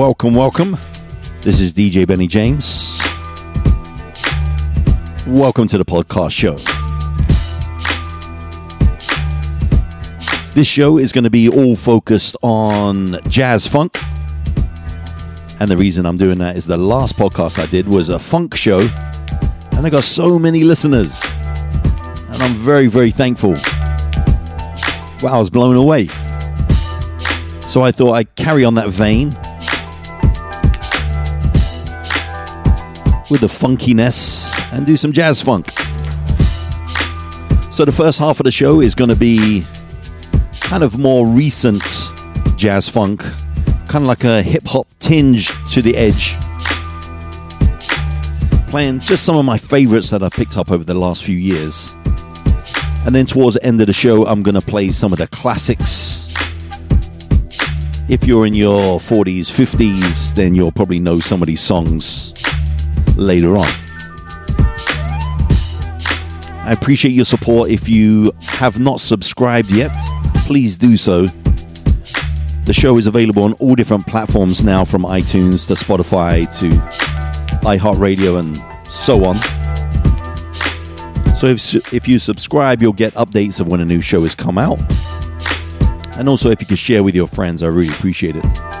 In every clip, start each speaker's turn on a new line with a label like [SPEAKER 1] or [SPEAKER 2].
[SPEAKER 1] Welcome, welcome. This is DJ Bennie James. Welcome to the podcast show. This show is going to be all focused on jazz funk. And the reason I'm doing that is the last podcast I did was a funk show, and I got so many listeners. And I'm very, very thankful. Wow, I was blown away. So I thought I'd carry on that vein with the funkiness and do some jazz funk. So the first half of the show is going to be kind of more recent jazz funk, kind of like a hip hop tinge to the edge. Playing just some of my favorites that I've picked up over the last few years. And then towards the end of the show, I'm going to play some of the classics if you're in your 40s, 50s, then you'll probably know some of these songs later on. I appreciate your support. If you have not subscribed yet, please do so. The show is available on all different platforms now, from iTunes to Spotify to iHeartRadio and so on. So if, if you subscribe, you'll get updates of when a new show has come out. And also, if you could share with your friends, I really appreciate it.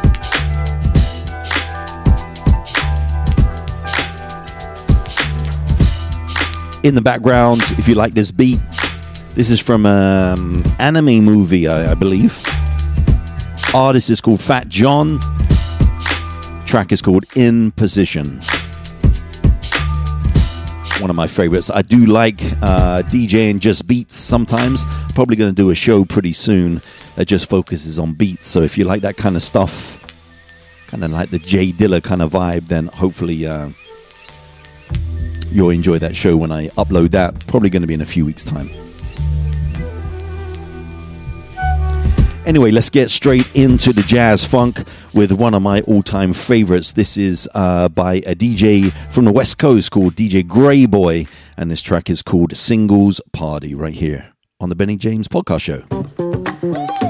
[SPEAKER 1] In the background, if you like this beat, this is from an um, anime movie, I, I believe. Artist is called Fat Jon. Track is called In Position one of my favorites. I do like uh, DJing just beats sometimes. Probably going to do a show pretty soon that just focuses on beats. So if you like that kind of stuff, kind of like the J Dilla kind of vibe, then hopefully uh, you'll enjoy that show when I upload that. Probably going to be in a few weeks' time. Anyway, let's get straight into the jazz funk with one of my all time favorites. This is uh, by a DJ from the West Coast called DJ Greyboy, and this track is called Singles Party right here on the Bennie James Podcast Show.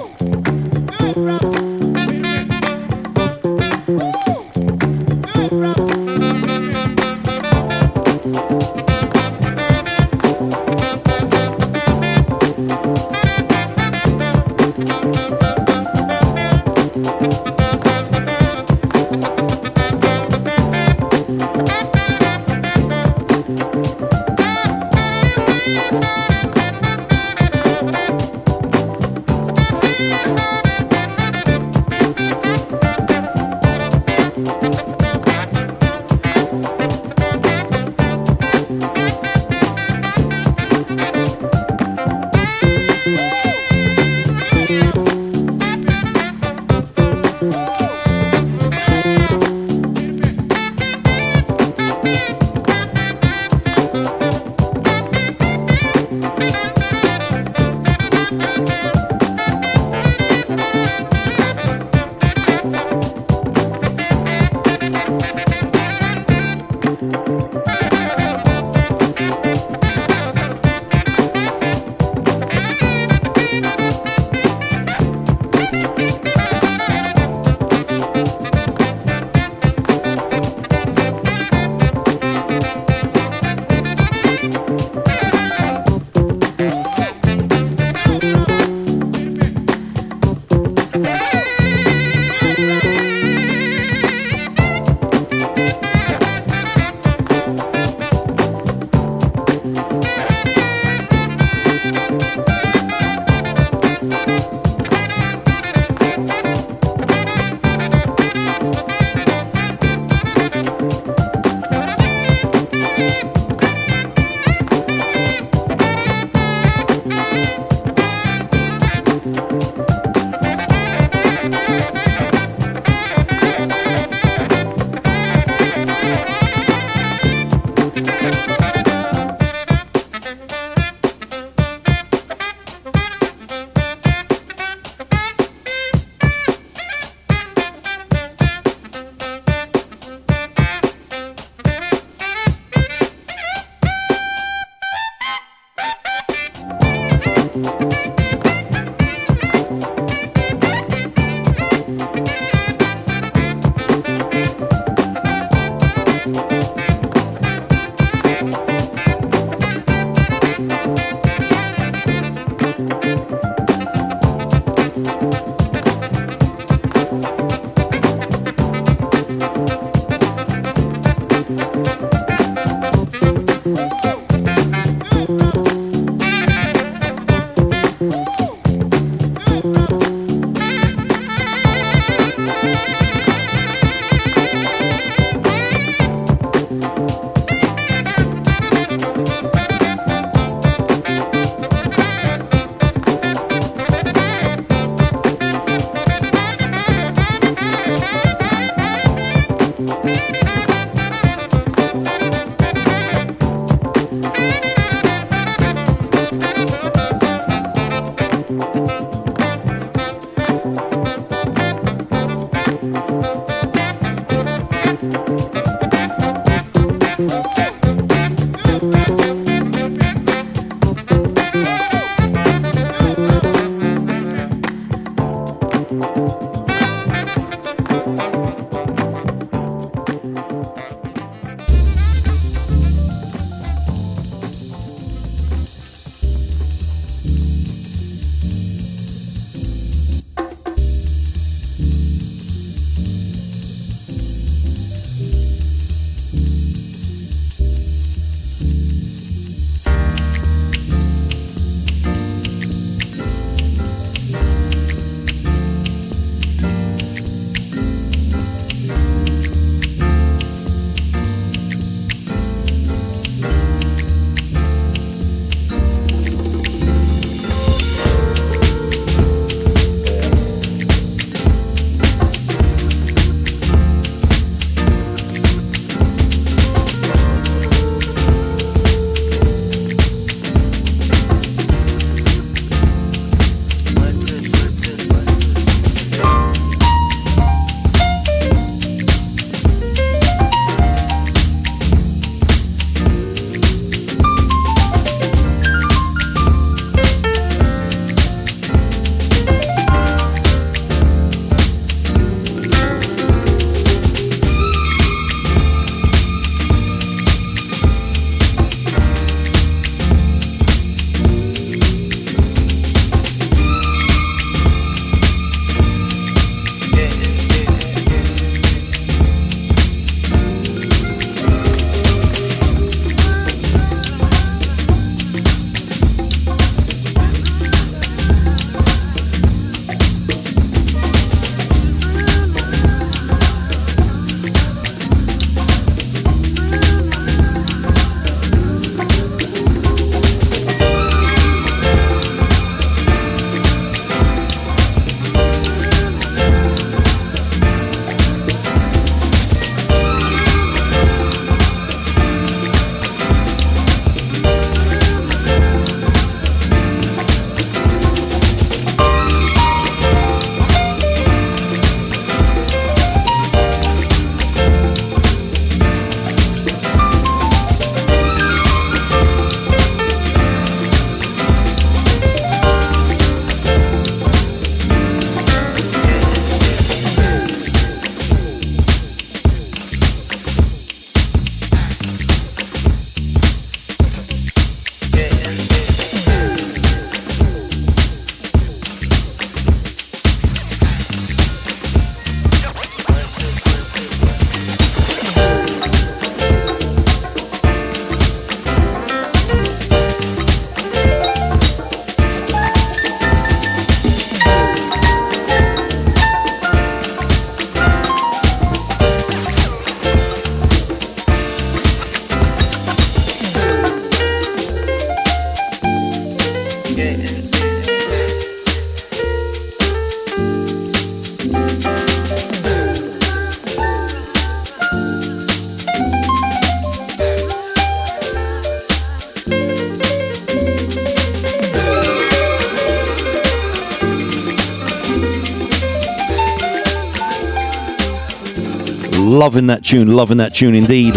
[SPEAKER 1] Loving that tune, loving that tune indeed.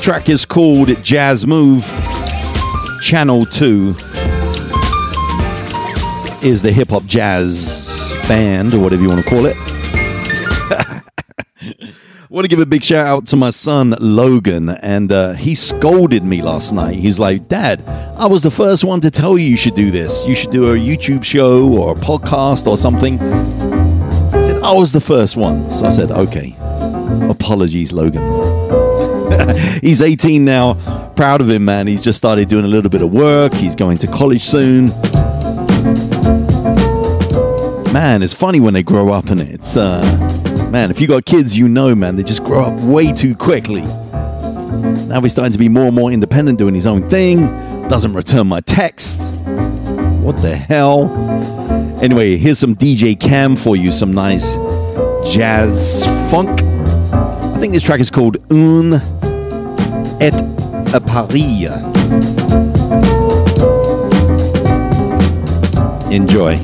[SPEAKER 1] Track is called Jazz Move. Channel 2 is the hip hop jazz band, or whatever you want to call it. want to give a big shout out to my son Logan, and uh, he scolded me last night. He's like, Dad, I was the first one to tell you you should do this. You should do a YouTube show or a podcast or something. I said, I was the first one. So I said, okay. Apologies, Logan. he's 18 now. Proud of him, man. He's just started doing a little bit of work. He's going to college soon. Man, it's funny when they grow up, and it? it's uh, man. If you got kids, you know, man, they just grow up way too quickly. Now he's starting to be more and more independent, doing his own thing. Doesn't return my text. What the hell? Anyway, here's some DJ Cam for you. Some nice jazz funk. Think this track is called Un Été à Paris. Enjoy.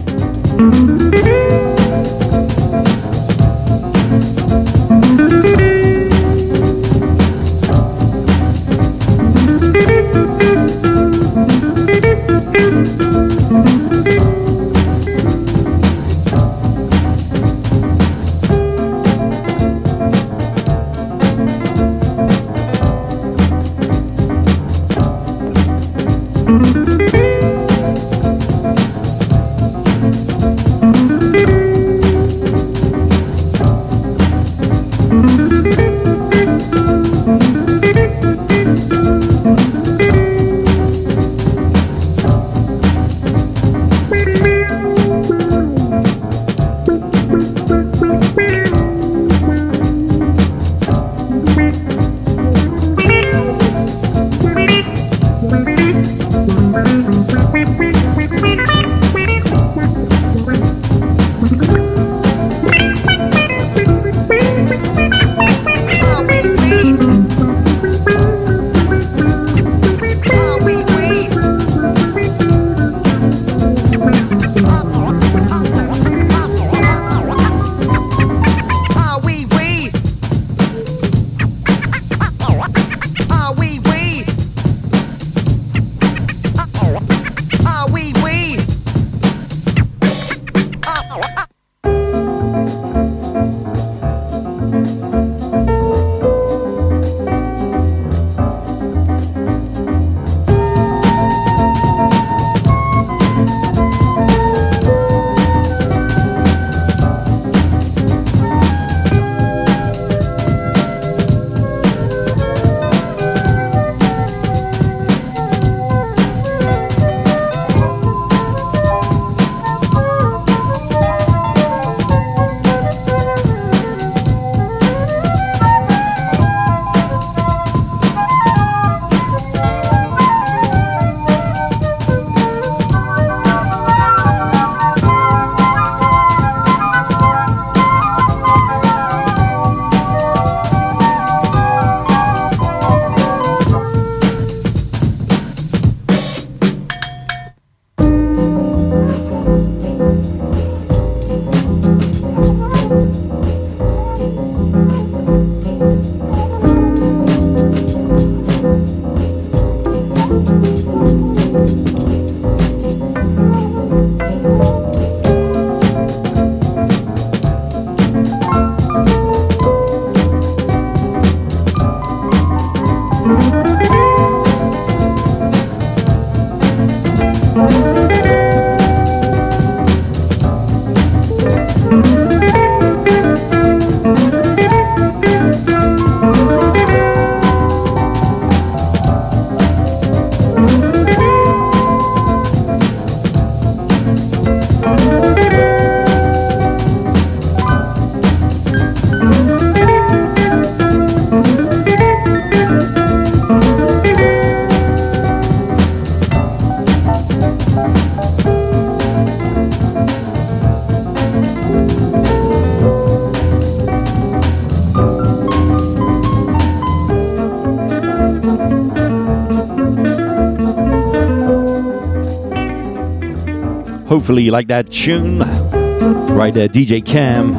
[SPEAKER 1] Hopefully, you like that tune. Right there, DJ Cam.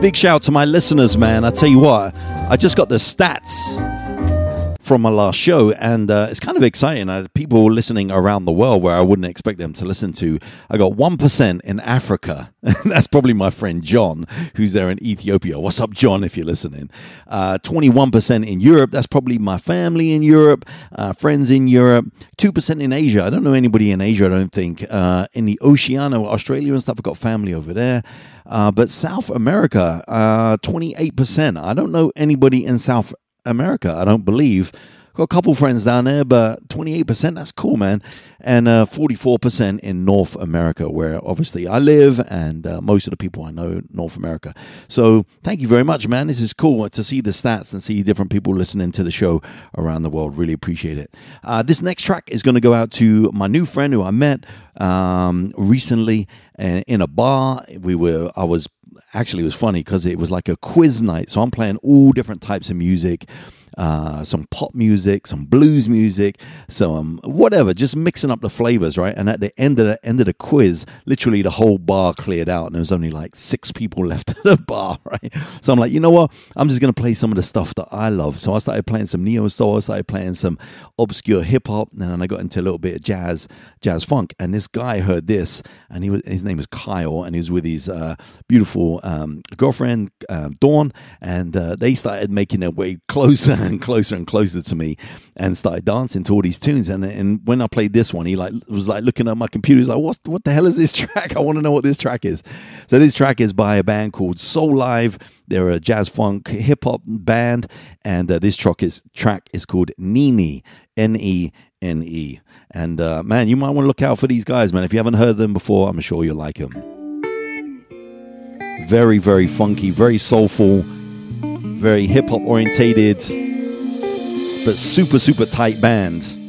[SPEAKER 1] Big shout to my listeners, man. I tell you what, I just got the stats from my last show, and uh, it's kind of exciting. Uh, people listening around the world where I wouldn't expect them to listen to. I got 1% in Africa. That's probably my friend John, who's there in Ethiopia. What's up, John, if you're listening? Uh, 21% in Europe. That's probably my family in Europe, uh, friends in Europe. 2% in Asia. I don't know anybody in Asia, I don't think. Uh, in the Oceania, Australia and stuff, I've got family over there. Uh, but South America, uh, 28%. I don't know anybody in South America. I don't believe. Got a couple friends down there, but 28%, that's cool, man. And uh, 44% in North America, where obviously I live and uh, most of the people I know North America. So thank you very much, man. This is cool to see the stats and see different people listening to the show around the world. Really appreciate it. Uh, this next track is going to go out to my new friend who I met um, recently in a bar. We were, I was actually it was funny because it was like a quiz night. So I'm playing all different types of music, uh, some pop music, some blues music, some whatever, just mixing up the flavors, right? And at the end of the end of the quiz, literally the whole bar cleared out, and there was only like six people left at the bar, right? So I'm like, you know what? I'm just gonna play some of the stuff that I love. So I started playing some neo soul, I started playing some obscure hip hop, and then I got into a little bit of jazz, jazz funk. And this guy heard this, and he was his name was Kyle, and he was with his uh, beautiful um, girlfriend um, Dawn, and uh, they started making their way closer and closer and closer to me, and started dancing to all these tunes. And and when I played this one, he like was like looking at my computer. He's like, "What what the hell is this track? I want to know what this track is." So this track is by a band called Soulive. They're a jazz funk hip hop band, and uh, this track is track is called Nene N E N E. And uh, man, you might want to look out for these guys, man. If you haven't heard them before, I'm sure you'll like them. Very, very funky, very soulful, very hip hop orientated, but super, super tight band.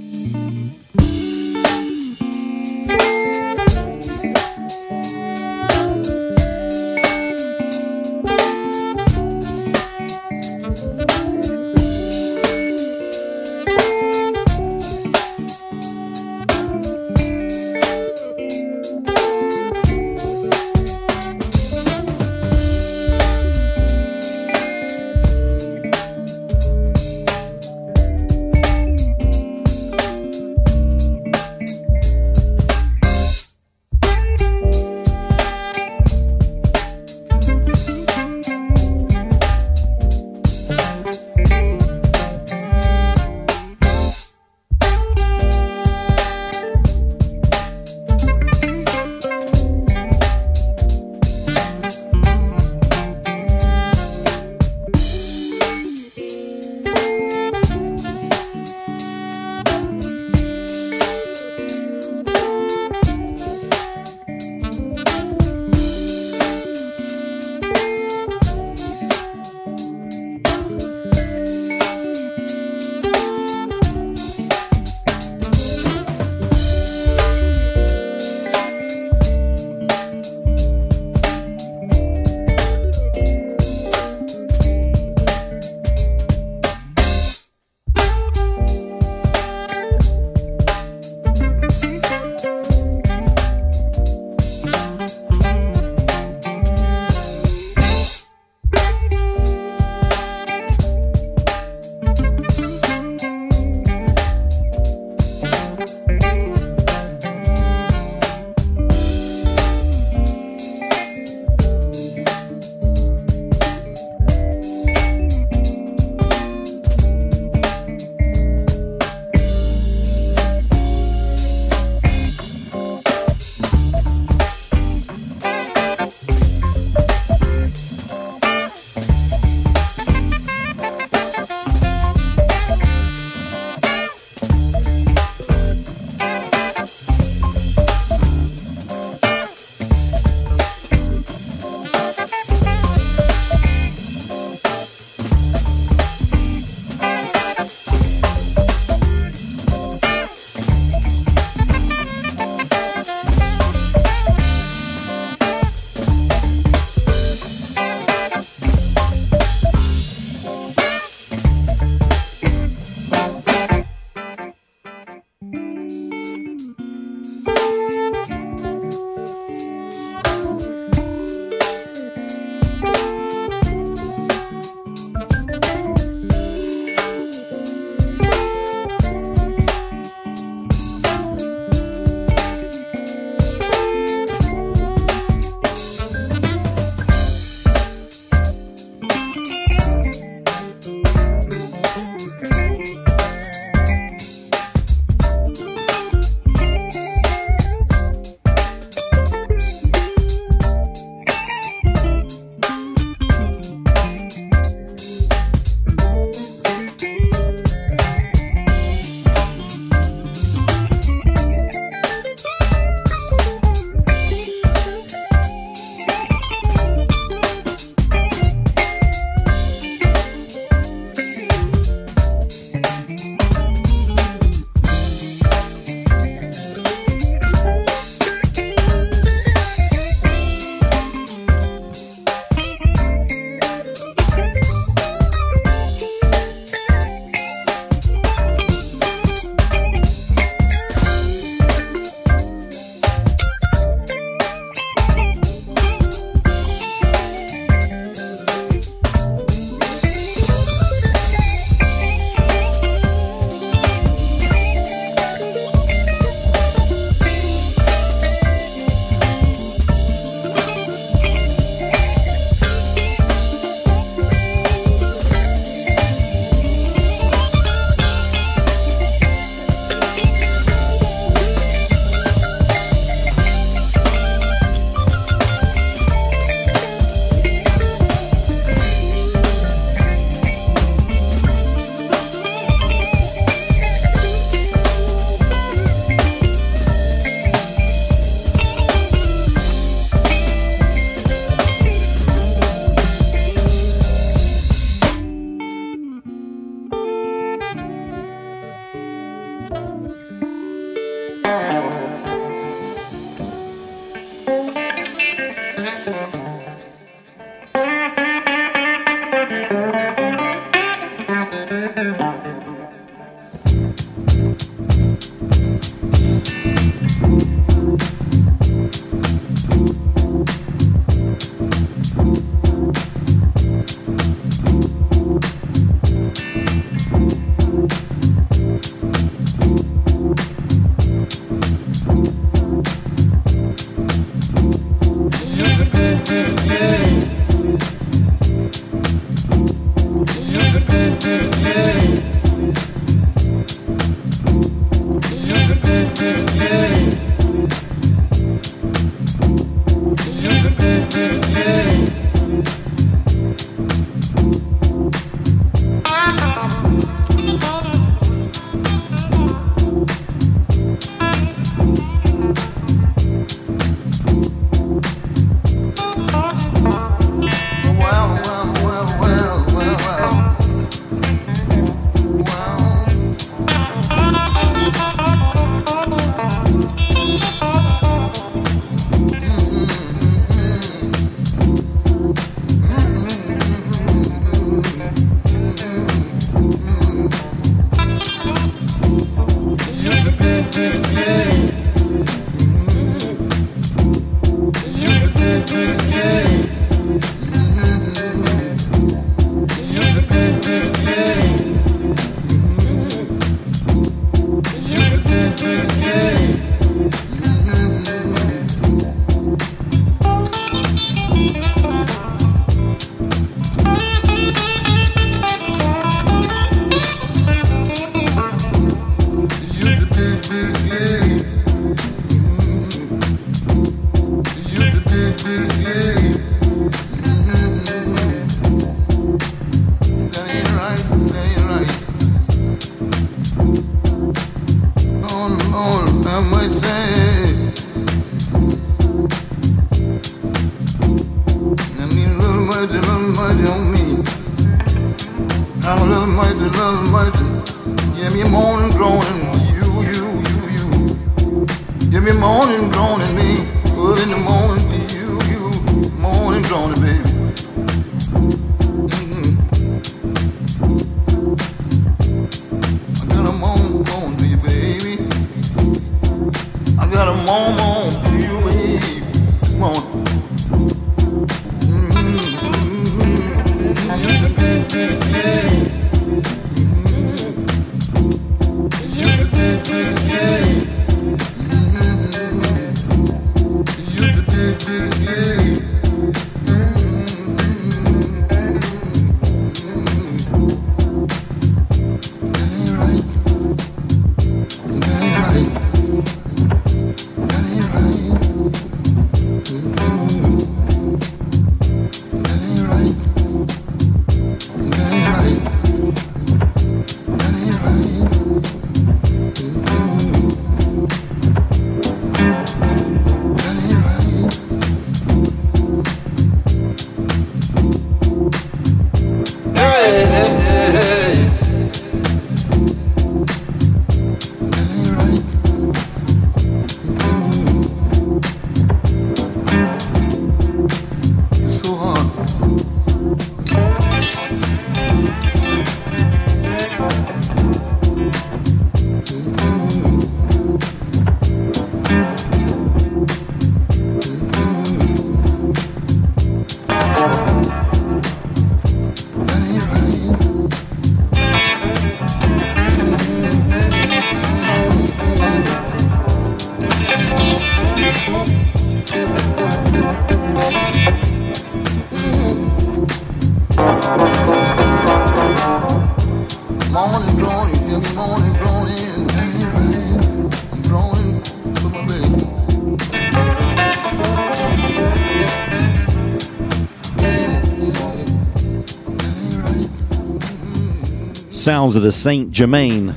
[SPEAKER 1] Sounds of the Saint Germain.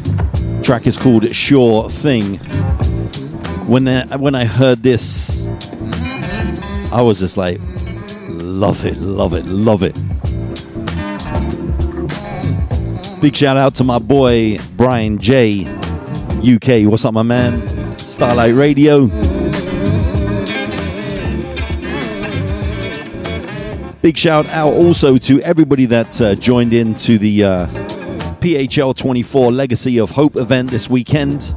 [SPEAKER 1] Track is called Sure Thing. When I, when I heard this, I was just like, love it, love it, love it. Big shout out to my boy Brian J, UK. What's up, my man? Starlight Radio. Big shout out also to everybody that uh, joined in to the uh, PHL 24 Legacy of Hope event this weekend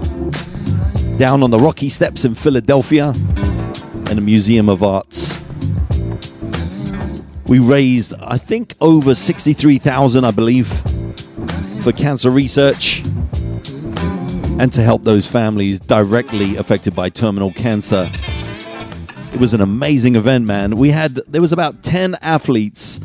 [SPEAKER 1] down on the Rocky Steps in Philadelphia in the Museum of Arts. We raised, I think, over 63,000, I believe, for cancer research and to help those families directly affected by terminal cancer. It was an amazing event, man. We had, there was about 10 athletes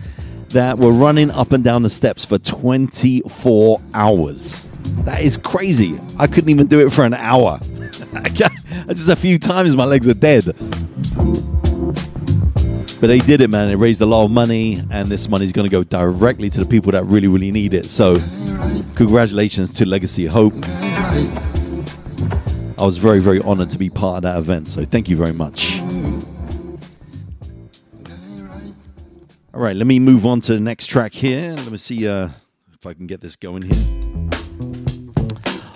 [SPEAKER 1] that were running up and down the steps for 24 hours. That is crazy. I couldn't even do it for an hour. Just a few times my legs were dead. But they did it, man. It raised a lot of money, and this money is going to go directly to the people that really, really need it. So, congratulations to Legacy Hope. I was very, very honored to be part of that event. So, thank you very much. All right, let me move on to the next track here. Let me see uh, if I can get this going here.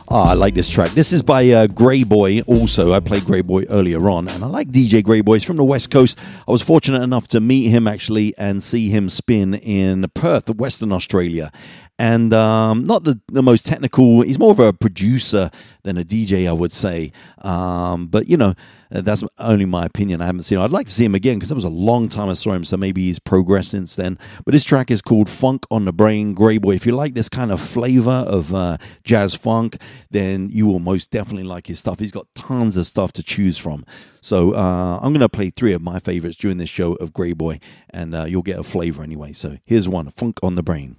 [SPEAKER 1] Oh, I like this track. This is by uh, Greyboy. Also, I played Greyboy earlier on, and I like DJ Greyboy. He's from the West Coast. I was fortunate enough to meet him actually and see him spin in Perth, Western Australia and um, not the, the most technical. He's more of a producer than a DJ, I would say. Um, but you know, that's only my opinion. I haven't seen him. I'd like to see him again because it was a long time I saw him, so maybe he's progressed since then. But this track is called Funk on the Brain, Greyboy. If you like this kind of flavor of uh, jazz funk, then you will most definitely like his stuff. He's got tons of stuff to choose from. So uh, I'm going to play three of my favorites during this show of Greyboy, and uh, you'll get a flavor anyway. So here's one Funk on the Brain.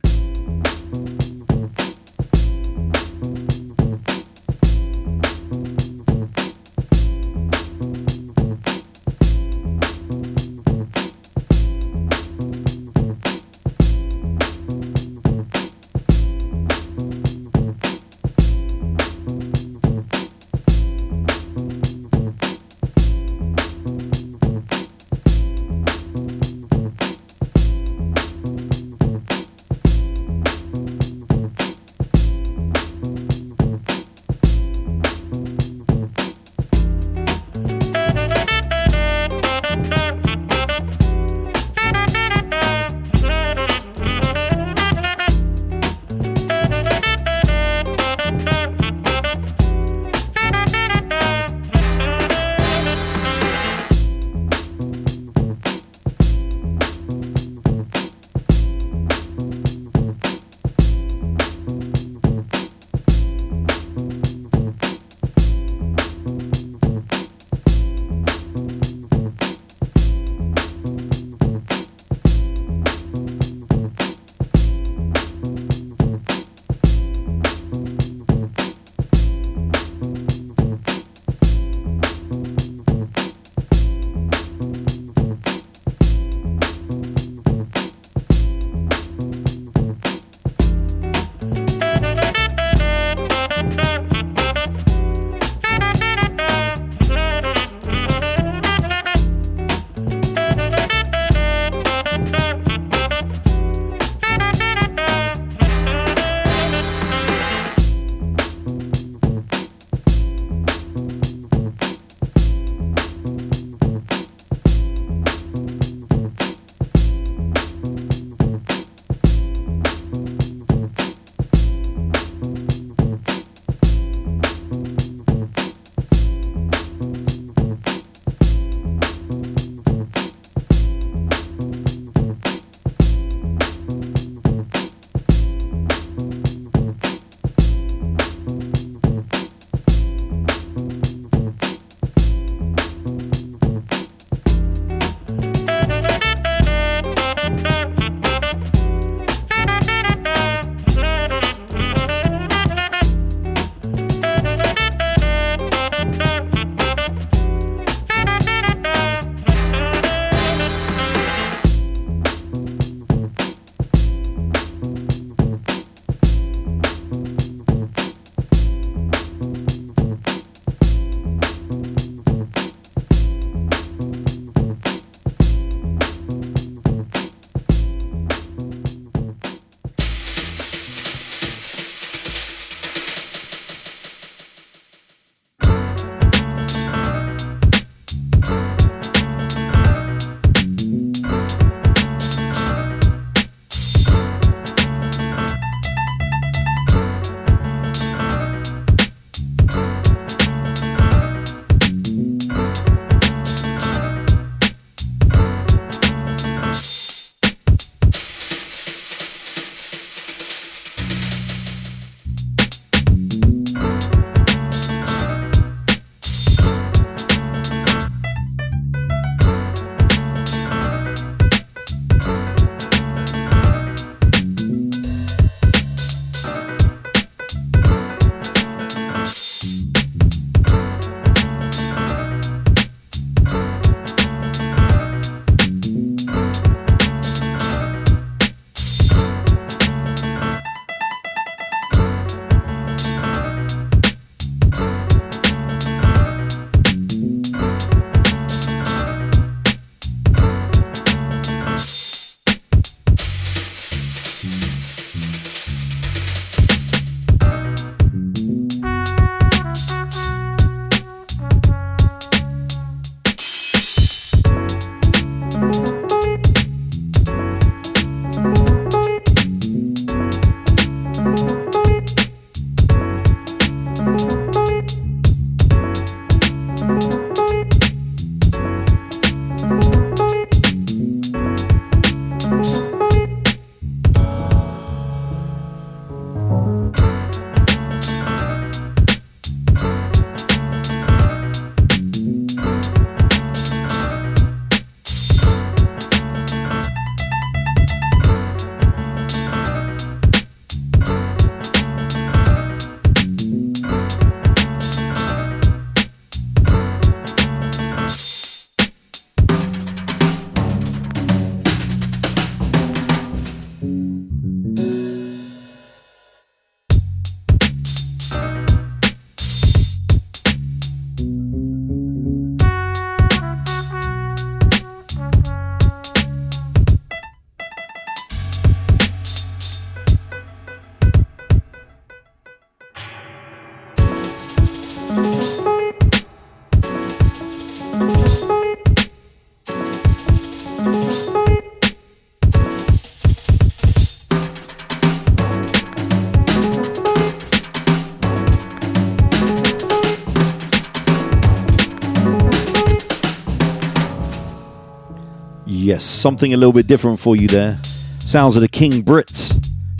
[SPEAKER 1] Yes, something a little bit different for you there. Sounds of the King Brits.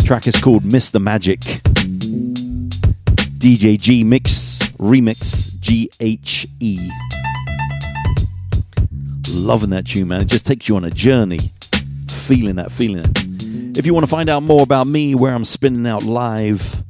[SPEAKER 1] Track is called Mr. Magic. DJ G Mix Remix GHE. Loving that tune, man. It just takes you on a journey. Feeling that, feeling it. If you want to find out more about me, where I'm spinning out live,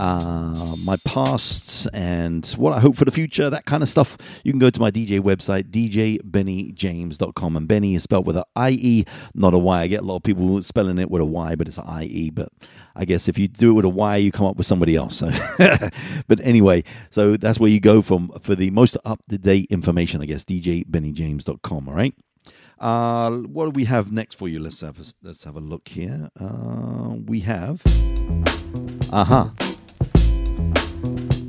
[SPEAKER 1] uh, my past and what I hope for the future, that kind of stuff, you can go to my DJ website, djbenniejames.com. And Bennie is spelled with an I-E, not a Y. I get a lot of people spelling it with a Y, but it's an I-E. But I guess if you do it with a Y, you come up with somebody else. So, but anyway, so that's where you go from for the most up-to-date information, I guess, djbenniejames.com, all right? Uh, what do we have next for you? Let's have a, let's have a look here. Uh, we have, uh huh. That,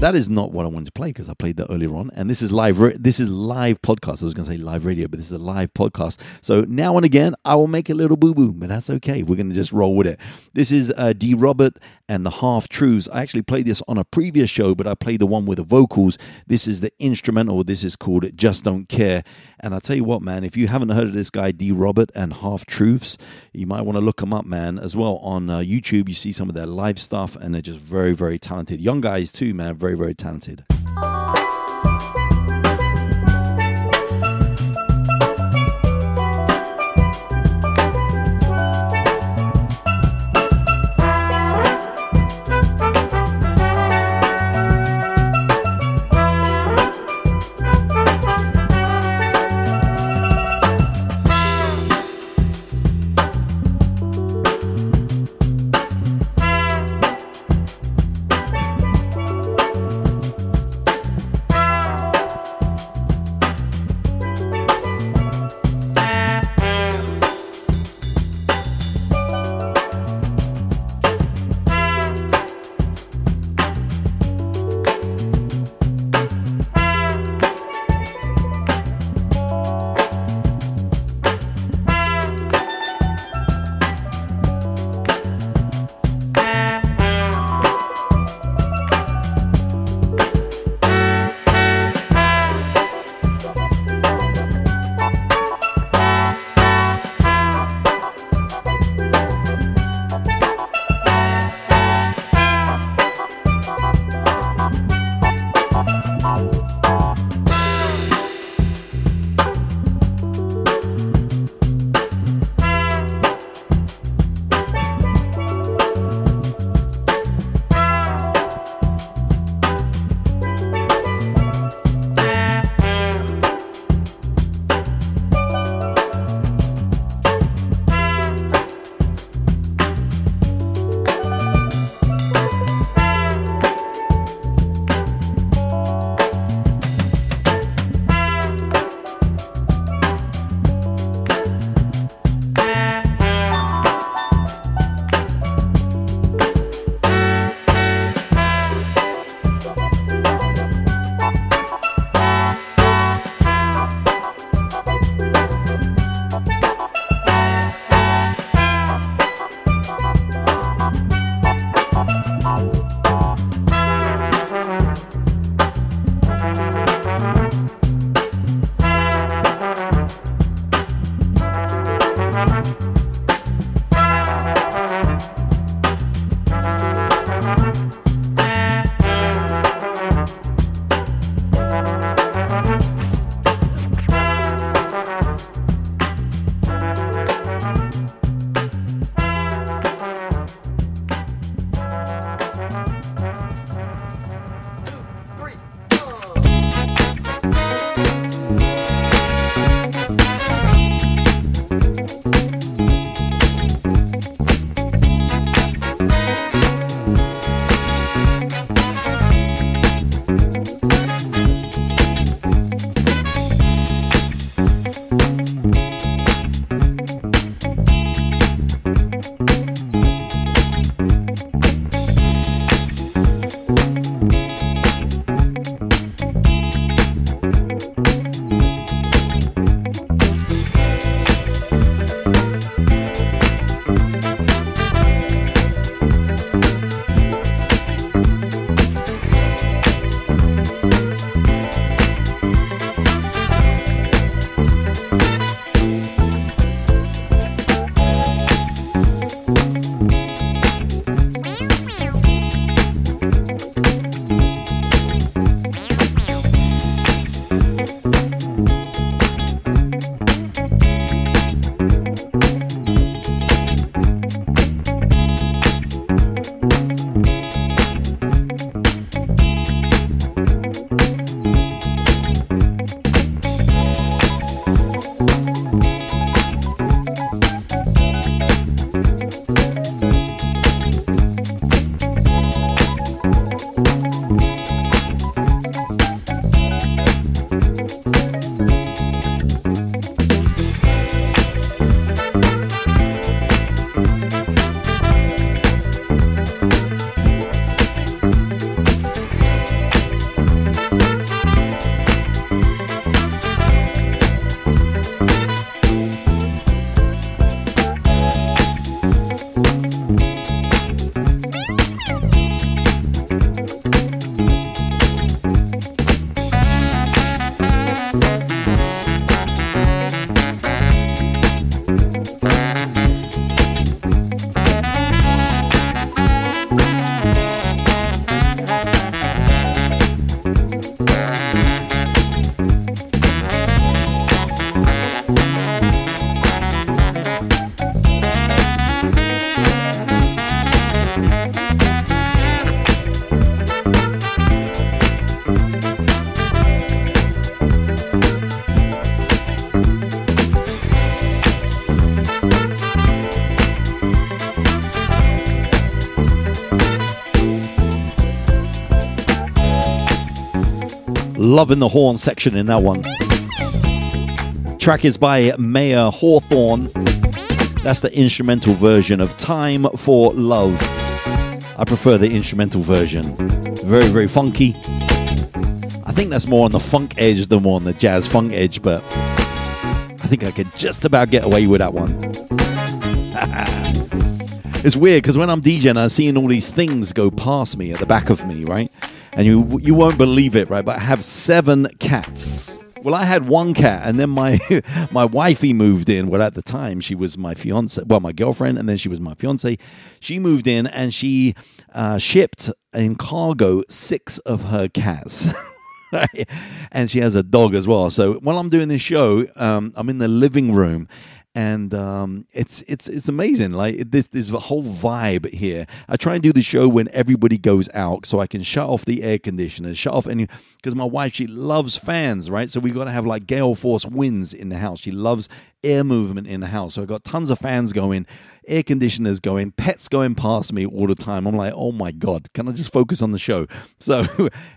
[SPEAKER 1] that is not what I wanted to play because I played that earlier on, and this is live. This is live podcast. I was going to say live radio, but this is a live podcast. So now and again, I will make a little boo boo, but that's okay. We're going to just roll with it. This is uh, D. Robert and the Half Truths. I actually played this on a previous show, but I played the one with the vocals. This is the instrumental. This is called "Just Don't Care." And I tell you what, man, if you haven't heard of this guy, D. Robert and Half Truths, you might want to look him up, man. As well on uh, YouTube, you see some of their live stuff, and they're just very, very talented. Young guys too, man. Very, very very talented. Loving the horn section in that one. Track is by Mayer Hawthorne. That's the instrumental version of Time for Love. I prefer the instrumental version. Very, very funky. I think that's more on the funk edge than more on the jazz funk edge, but I think I could just about get away with that one. it's weird because when I'm DJing, I'm seeing all these things go past me at the back of me, right? And you you won't believe it, right? But I have seven cats. Well, I had one cat, and then my my wifey moved in. Well, at the time, she was my fiance, well, my girlfriend, and then she was my fiance. She moved in, and she uh, shipped in cargo six of her cats. and she has a dog as well. So while I'm doing this show, um, I'm in the living room and um, it's it's it's amazing. Like this a whole vibe here. I try and do the show when everybody goes out, so I can shut off the air conditioner, shut off any because my wife she loves fans, right? So we got to have like gale force winds in the house. She loves air movement in the house. So I got tons of fans going, air conditioners going, pets going past me all the time. I'm like, oh my god, can I just focus on the show? So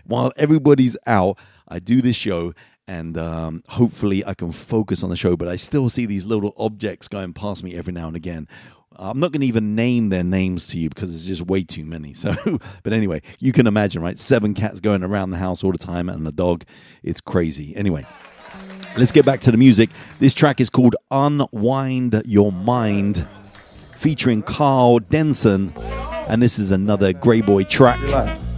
[SPEAKER 1] while everybody's out, I do this show and um, hopefully I can focus on the show. But I still see these little objects going past me every now and again. I'm not going to even name their names to you because it's just way too many. So, but anyway, you can imagine, right? Seven cats going around the house all the time and a dog. It's crazy. Anyway, let's get back to the music. This track is called Unwind Your Mind, featuring Karl Denson. And this is another Greyboy track.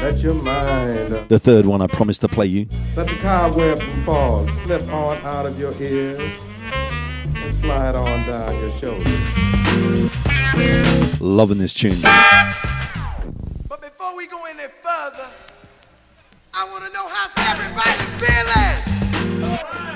[SPEAKER 1] Relax. Let your mind. The third one I promised to play you.
[SPEAKER 2] Let the cobwebs and fog slip on out of your ears and slide on down your shoulders.
[SPEAKER 1] Loving this tune.
[SPEAKER 2] But before we go any further, I want to know how's everybody feeling.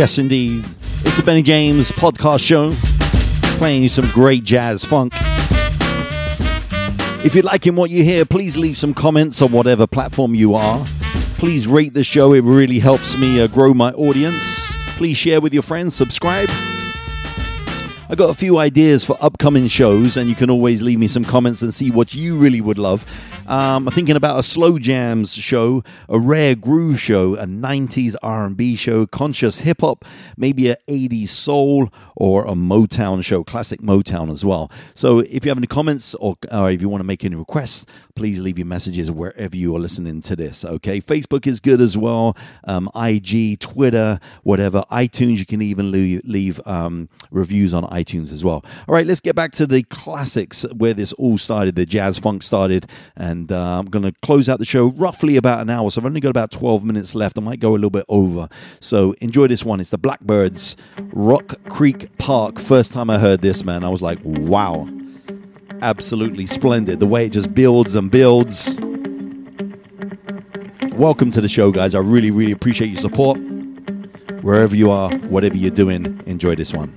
[SPEAKER 1] Yes, indeed. It's the Bennie James podcast show, playing you some great jazz funk. If you're liking what you hear, please leave some comments on whatever platform you are. Please rate the show, it really helps me uh, grow my audience. Please share with your friends, subscribe. I got a few ideas for upcoming shows, and you can always leave me some comments and see what you really would love. Um, I'm thinking about a slow jams show, a rare groove show, a 90s R&B show, conscious hip hop, maybe a 80s soul, or a Motown show, classic Motown as well. So if you have any comments or, or if you want to make any requests, please leave your messages wherever you are listening to this. Okay, Facebook is good as well. Um, IG, Twitter, whatever. iTunes, you can even leave, leave um, reviews on iTunes as well. All right, let's get back to the classics where this all started. The jazz funk started, and uh, I'm going to close out the show roughly about an hour. So I've only got about 12 minutes left. I might go a little bit over. So enjoy this one. It's the Blackbyrds, Rock Creek Park. First time I heard this, man, I was like, wow. Absolutely splendid. The way it just builds and builds. Welcome to the show, guys. I really, really appreciate your support. Wherever you are, whatever you're doing, enjoy this one.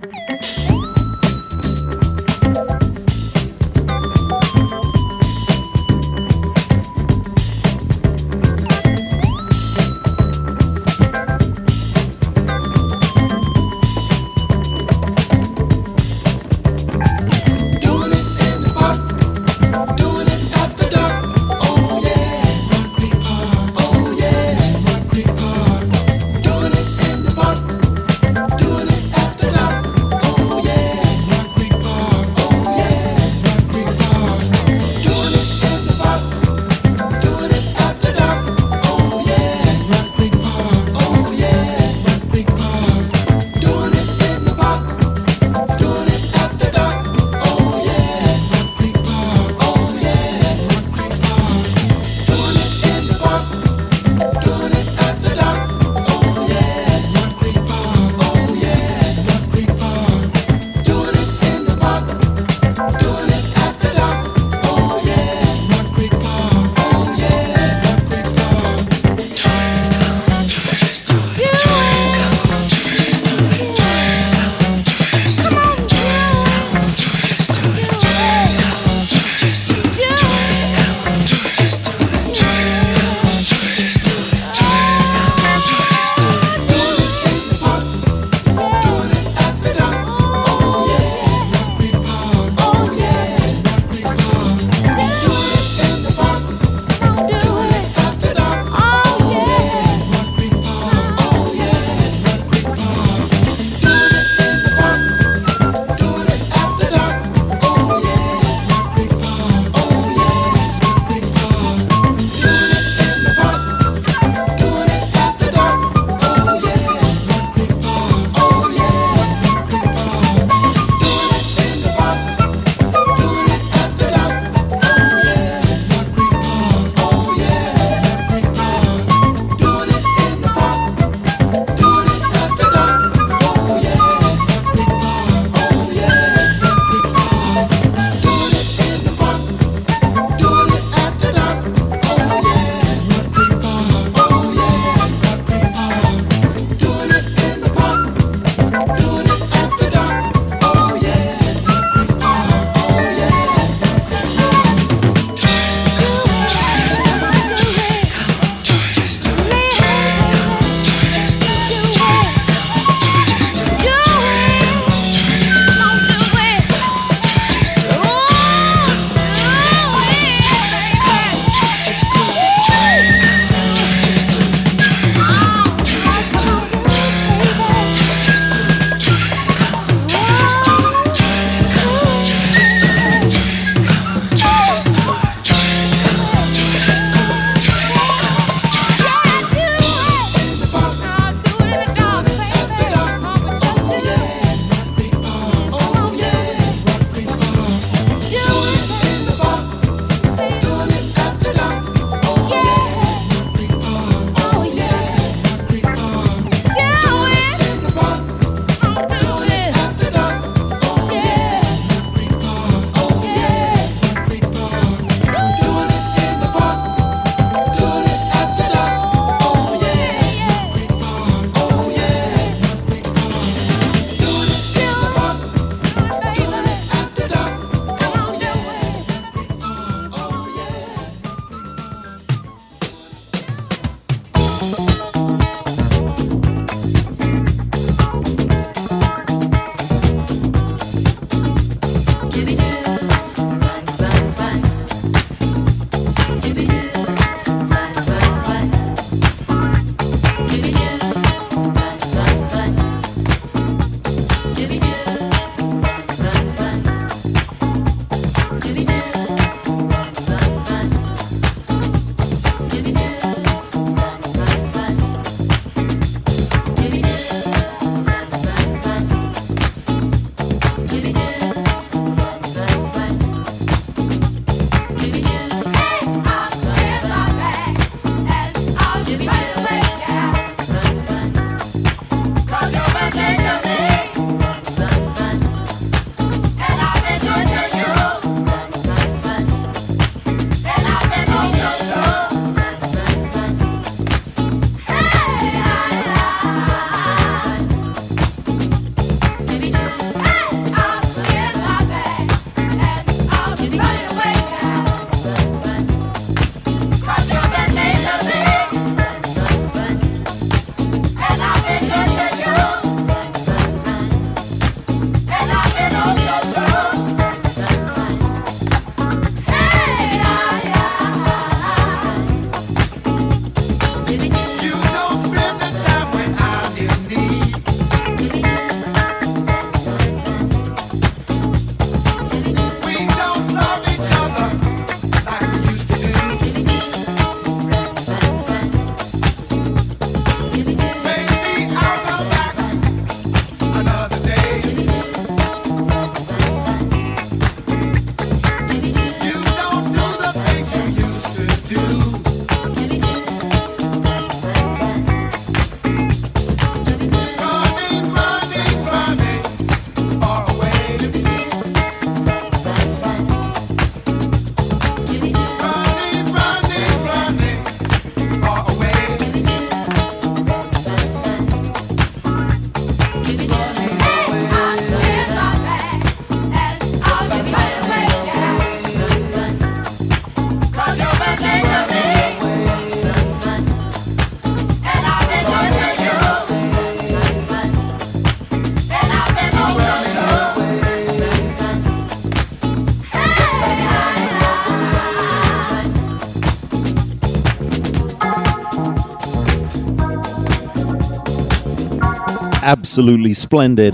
[SPEAKER 1] Absolutely splendid.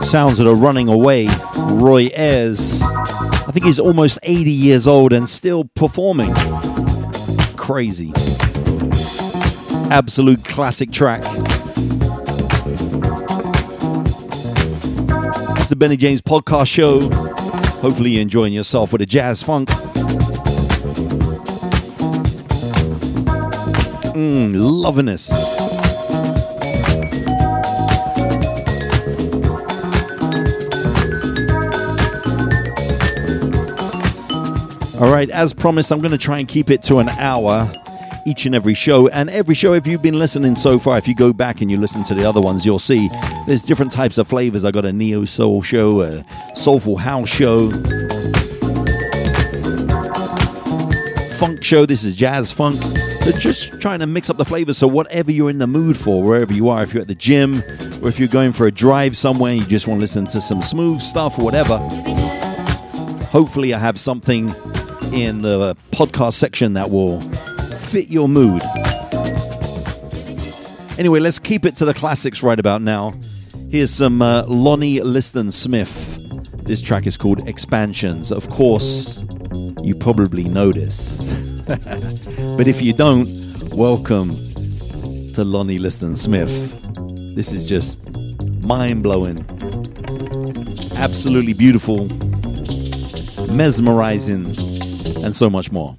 [SPEAKER 1] Sounds that are running away. Roy Ayers. I think he's almost 80 years old and still performing. Crazy. Absolute classic track. It's the Bennie James Podcast Show. Hopefully, you're enjoying yourself with a jazz funk. Mmm, loving this. Right, as promised, I'm going to try and keep it to an hour each and every show. And every show, if you've been listening so far, if you go back and you listen to the other ones, you'll see there's different types of flavors. I got a neo soul show, a soulful house show, funk show. This is jazz funk. So just trying to mix up the flavors. So whatever you're in the mood for, wherever you are, if you're at the gym or if you're going for a drive somewhere, you just want to listen to some smooth stuff or whatever. Hopefully, I have something in the podcast section that will fit your mood. Anyway, let's keep it to the classics right about now. Here's some uh, Lonnie Liston Smith. This track is called Expansions. Of course, you probably know this. but if you don't, welcome to Lonnie Liston Smith. This is just mind blowing, absolutely beautiful, mesmerizing and so much more.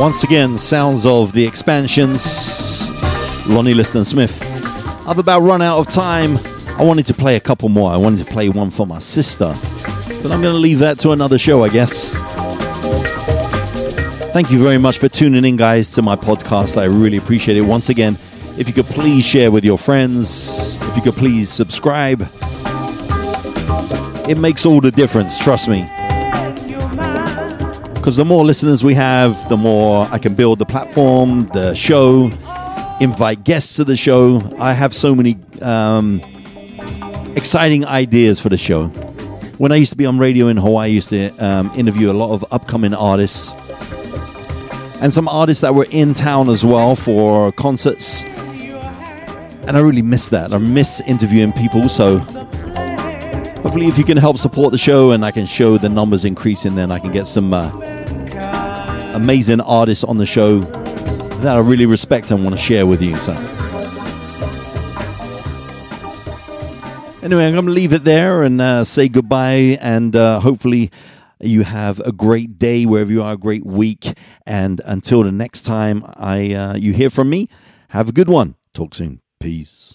[SPEAKER 1] Once again, sounds of the expansions. Lonnie Liston Smith. I've about run out of time. I wanted to play a couple more. I wanted to play one for my sister. But I'm going to leave that to another show, I guess. Thank you very much for tuning in, guys, to my podcast. I really appreciate it. Once again, if you could please share with your friends, if you could please subscribe, it makes all the difference, trust me. Because the more listeners we have, the more I can build the platform, the show, invite guests to the show. I have so many um, exciting ideas for the show. When I used to be on radio in Hawaii, I used to um, interview a lot of upcoming artists and some artists that were in town as well for concerts. And I really miss that. I miss interviewing people. So hopefully, if you can help support the show and I can show the numbers increasing, then I can get some uh, amazing artists on the show that I really respect and want to share with you. So. Anyway, I'm going to leave it there and uh, say goodbye, and uh, hopefully, you have a great day wherever you are, a great week. And until the next time I uh, you hear from me, have a good one. Talk soon. Peace.